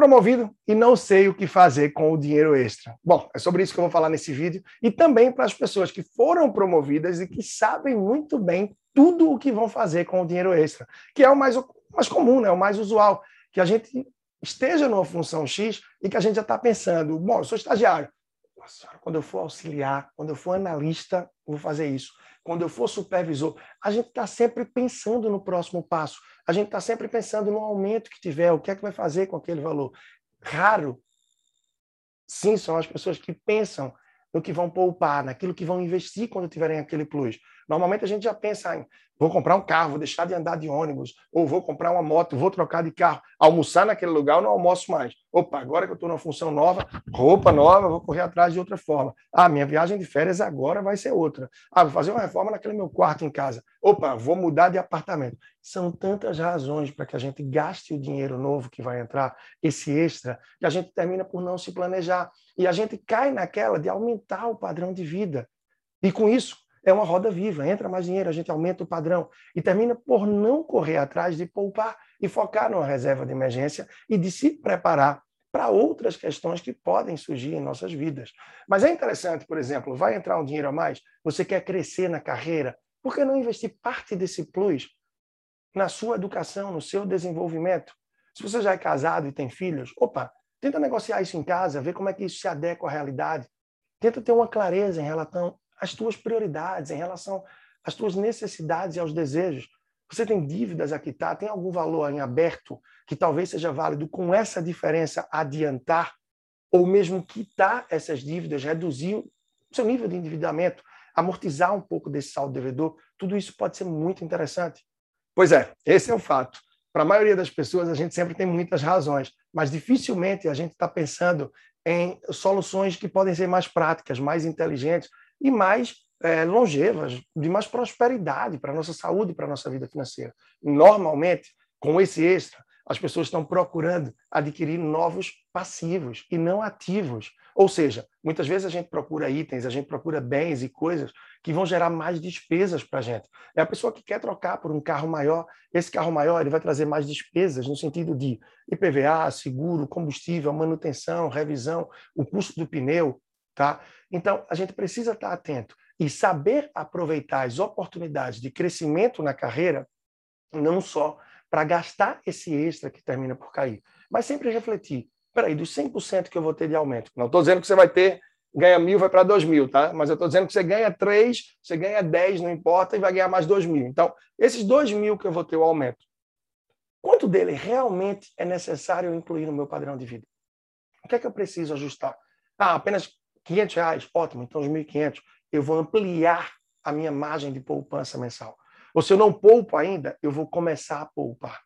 promovido e não sei o que fazer com o dinheiro extra. Bom, é sobre isso que eu vou falar nesse vídeo e também para as pessoas que foram promovidas e que sabem muito bem tudo o que vão fazer com o dinheiro extra, que é o mais, mais comum, né? o mais usual, que a gente esteja numa função X e que a gente já está pensando, bom, eu sou estagiário, nossa, quando eu for auxiliar, quando eu for analista, vou fazer isso. Quando eu for supervisor, a gente está sempre pensando no próximo passo. A gente está sempre pensando no aumento que tiver, o que é que vai fazer com aquele valor. Raro, sim, são as pessoas que pensam no que vão poupar, naquilo que vão investir quando tiverem aquele plus. Normalmente a gente já pensa em vou comprar um carro, vou deixar de andar de ônibus, ou vou comprar uma moto, vou trocar de carro, almoçar naquele lugar, eu não almoço mais. Opa, agora que eu estou numa função nova, roupa nova, vou correr atrás de outra forma. Ah, minha viagem de férias agora vai ser outra. Ah, vou fazer uma reforma naquele meu quarto em casa. Opa, vou mudar de apartamento. São tantas razões para que a gente gaste o dinheiro novo que vai entrar, esse extra, que a gente termina por não se planejar. E a gente cai naquela de aumentar o padrão de vida. E com isso, é uma roda viva, entra mais dinheiro, a gente aumenta o padrão e termina por não correr atrás de poupar e focar numa reserva de emergência e de se preparar para outras questões que podem surgir em nossas vidas. Mas é interessante, por exemplo, vai entrar um dinheiro a mais, você quer crescer na carreira, por que não investir parte desse plus na sua educação, no seu desenvolvimento? Se você já é casado e tem filhos, opa, tenta negociar isso em casa, ver como é que isso se adequa à realidade. Tenta ter uma clareza em relação, as tuas prioridades, em relação às tuas necessidades e aos desejos. Você tem dívidas a quitar, tem algum valor em aberto que talvez seja válido com essa diferença adiantar ou mesmo quitar essas dívidas, reduzir o seu nível de endividamento, amortizar um pouco desse saldo devedor, tudo isso pode ser muito interessante. Pois é, esse é o fato. Para a maioria das pessoas, a gente sempre tem muitas razões, mas dificilmente a gente está pensando em soluções que podem ser mais práticas, mais inteligentes, e mais é, longevas, de mais prosperidade para a nossa saúde, para a nossa vida financeira. Normalmente, com esse extra, as pessoas estão procurando adquirir novos passivos e não ativos. Ou seja, muitas vezes a gente procura itens, a gente procura bens e coisas que vão gerar mais despesas para a gente. É a pessoa que quer trocar por um carro maior. Esse carro maior ele vai trazer mais despesas no sentido de IPVA, seguro, combustível, manutenção, revisão, o custo do pneu, Tá? Então, a gente precisa estar atento e saber aproveitar as oportunidades de crescimento na carreira, não só para gastar esse extra que termina por cair, mas sempre refletir. Peraí, dos 100% que eu vou ter de aumento, não estou dizendo que você vai ter, ganha mil, vai para dois mil, tá? Mas eu estou dizendo que você ganha três, você ganha dez, não importa, e vai ganhar mais dois mil. Então, esses dois mil que eu vou ter o aumento, quanto dele realmente é necessário incluir no meu padrão de vida? O que é que eu preciso ajustar? Ah, apenas 500 reais, ótimo, então os 1.500, eu vou ampliar a minha margem de poupança mensal. Ou se eu não poupo ainda, eu vou começar a poupar.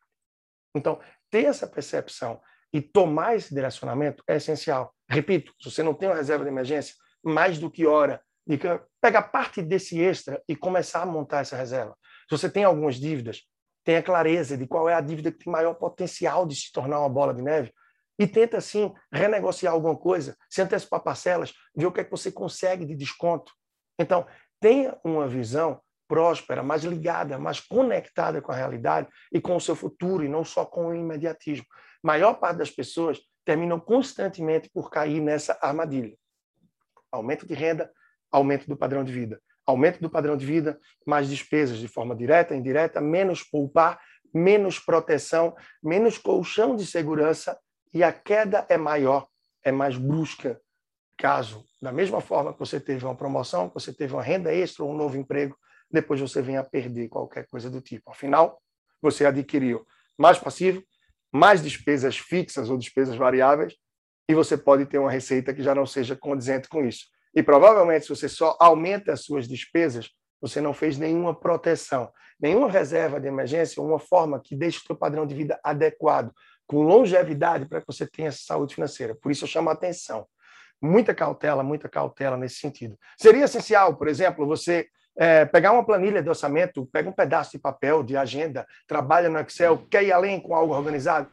Então, ter essa percepção e tomar esse direcionamento é essencial. Repito, se você não tem uma reserva de emergência, mais do que hora de pegar parte desse extra e começar a montar essa reserva. Se você tem algumas dívidas, tenha clareza de qual é a dívida que tem maior potencial de se tornar uma bola de neve e tenta, assim, renegociar alguma coisa, se antecipar parcelas, ver o que é que você consegue de desconto. Então, tenha uma visão próspera, mais ligada, mais conectada com a realidade e com o seu futuro, e não só com o imediatismo. A maior parte das pessoas terminam constantemente por cair nessa armadilha. Aumento de renda, aumento do padrão de vida. Aumento do padrão de vida, mais despesas de forma direta, indireta, menos poupar, menos proteção, menos colchão de segurança e a queda é maior, é mais brusca, caso, da mesma forma que você teve uma promoção, que você teve uma renda extra ou um novo emprego, depois você venha a perder qualquer coisa do tipo. Afinal, você adquiriu mais passivo, mais despesas fixas ou despesas variáveis, e você pode ter uma receita que já não seja condizente com isso. E provavelmente, se você só aumenta as suas despesas, você não fez nenhuma proteção, nenhuma reserva de emergência, uma forma que deixe o seu padrão de vida adequado, com longevidade para que você tenha saúde financeira. Por isso eu chamo a atenção. Muita cautela, muita cautela nesse sentido. Seria essencial, por exemplo, você é, pegar uma planilha de orçamento, pega um pedaço de papel, de agenda, trabalha no Excel, quer ir além com algo organizado?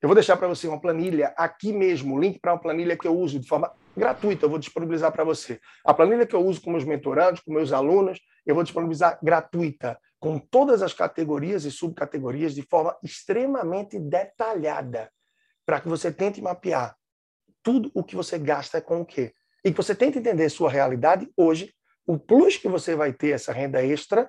Eu vou deixar para você uma planilha aqui mesmo, link para uma planilha que eu uso de forma gratuita, eu vou disponibilizar para você. A planilha que eu uso com meus mentorandos, com meus alunos, eu vou disponibilizar gratuita com todas as categorias e subcategorias de forma extremamente detalhada. para que você tente mapear tudo o que você gasta com o quê. E que você tente entender sua realidade hoje, o plus que você vai ter essa renda extra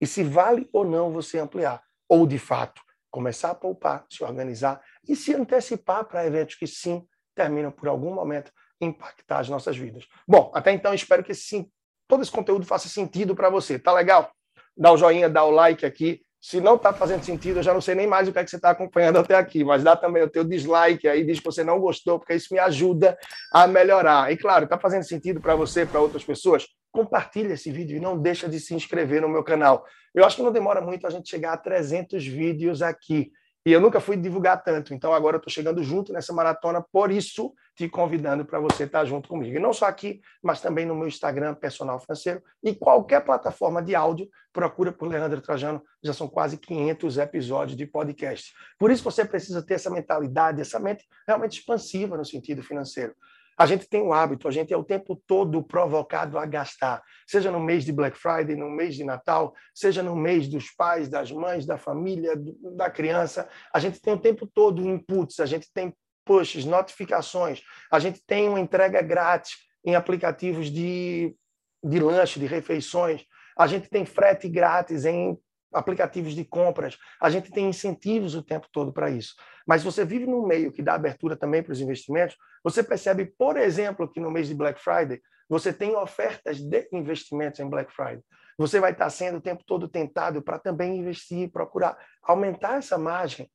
e se vale ou não você ampliar. Ou, de fato, começar a poupar, se organizar e se antecipar para eventos que sim terminam por algum momento impactar as nossas vidas. Bom, até então espero que sim, todo esse conteúdo faça sentido para você. Tá legal? Dá o joinha, dá o like aqui. Se não está fazendo sentido, eu já não sei nem mais o que é que você está acompanhando até aqui, mas dá também o teu dislike aí, diz que você não gostou, porque isso me ajuda a melhorar. E claro, está fazendo sentido para você, para outras pessoas? Compartilha esse vídeo e não deixa de se inscrever no meu canal. Eu acho que não demora muito a gente chegar a 300 vídeos aqui. E eu nunca fui divulgar tanto, então agora eu estou chegando junto nessa maratona, por isso te convidando para você estar tá junto comigo. E não só aqui, mas também no meu Instagram, Personal Financeiro, e qualquer plataforma de áudio, procura por Leandro Trajano, já são quase 500 episódios de podcast. Por isso você precisa ter essa mentalidade, essa mente realmente expansiva no sentido financeiro. A gente tem o hábito, a gente é o tempo todo provocado a gastar, seja no mês de Black Friday, no mês de Natal, seja no mês dos pais, das mães, da família, da criança. A gente tem o tempo todo inputs, a gente tem pushes, notificações, a gente tem uma entrega grátis em aplicativos de, de lanche, de refeições, a gente tem frete grátis em aplicativos de compras, a gente tem incentivos o tempo todo para isso. Mas você vive num meio que dá abertura também para os investimentos, você percebe, por exemplo, que no mês de Black Friday, você tem ofertas de investimentos em Black Friday. Você vai estar sendo o tempo todo tentado para também investir, procurar aumentar essa margem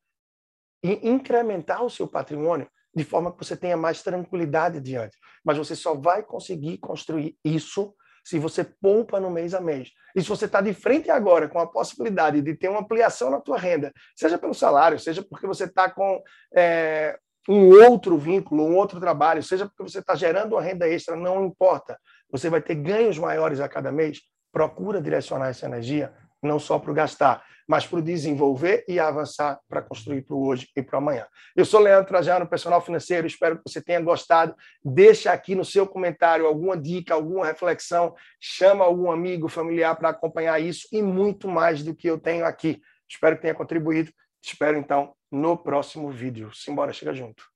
e incrementar o seu patrimônio de forma que você tenha mais tranquilidade diante. Mas você só vai conseguir construir isso se você poupa no mês a mês. E se você está de frente agora com a possibilidade de ter uma ampliação na tua renda, seja pelo salário, seja porque você está com é, um outro vínculo, um outro trabalho, seja porque você está gerando uma renda extra, não importa. Você vai ter ganhos maiores a cada mês. Procura direcionar essa energia não só para o gastar, mas para o desenvolver e avançar para construir para o hoje e para o amanhã. Eu sou Leandro Trajano, personal financeiro, espero que você tenha gostado. Deixa aqui no seu comentário alguma dica, alguma reflexão, chama algum amigo, familiar para acompanhar isso e muito mais do que eu tenho aqui. Espero que tenha contribuído. Espero então no próximo vídeo. Simbora, chega junto.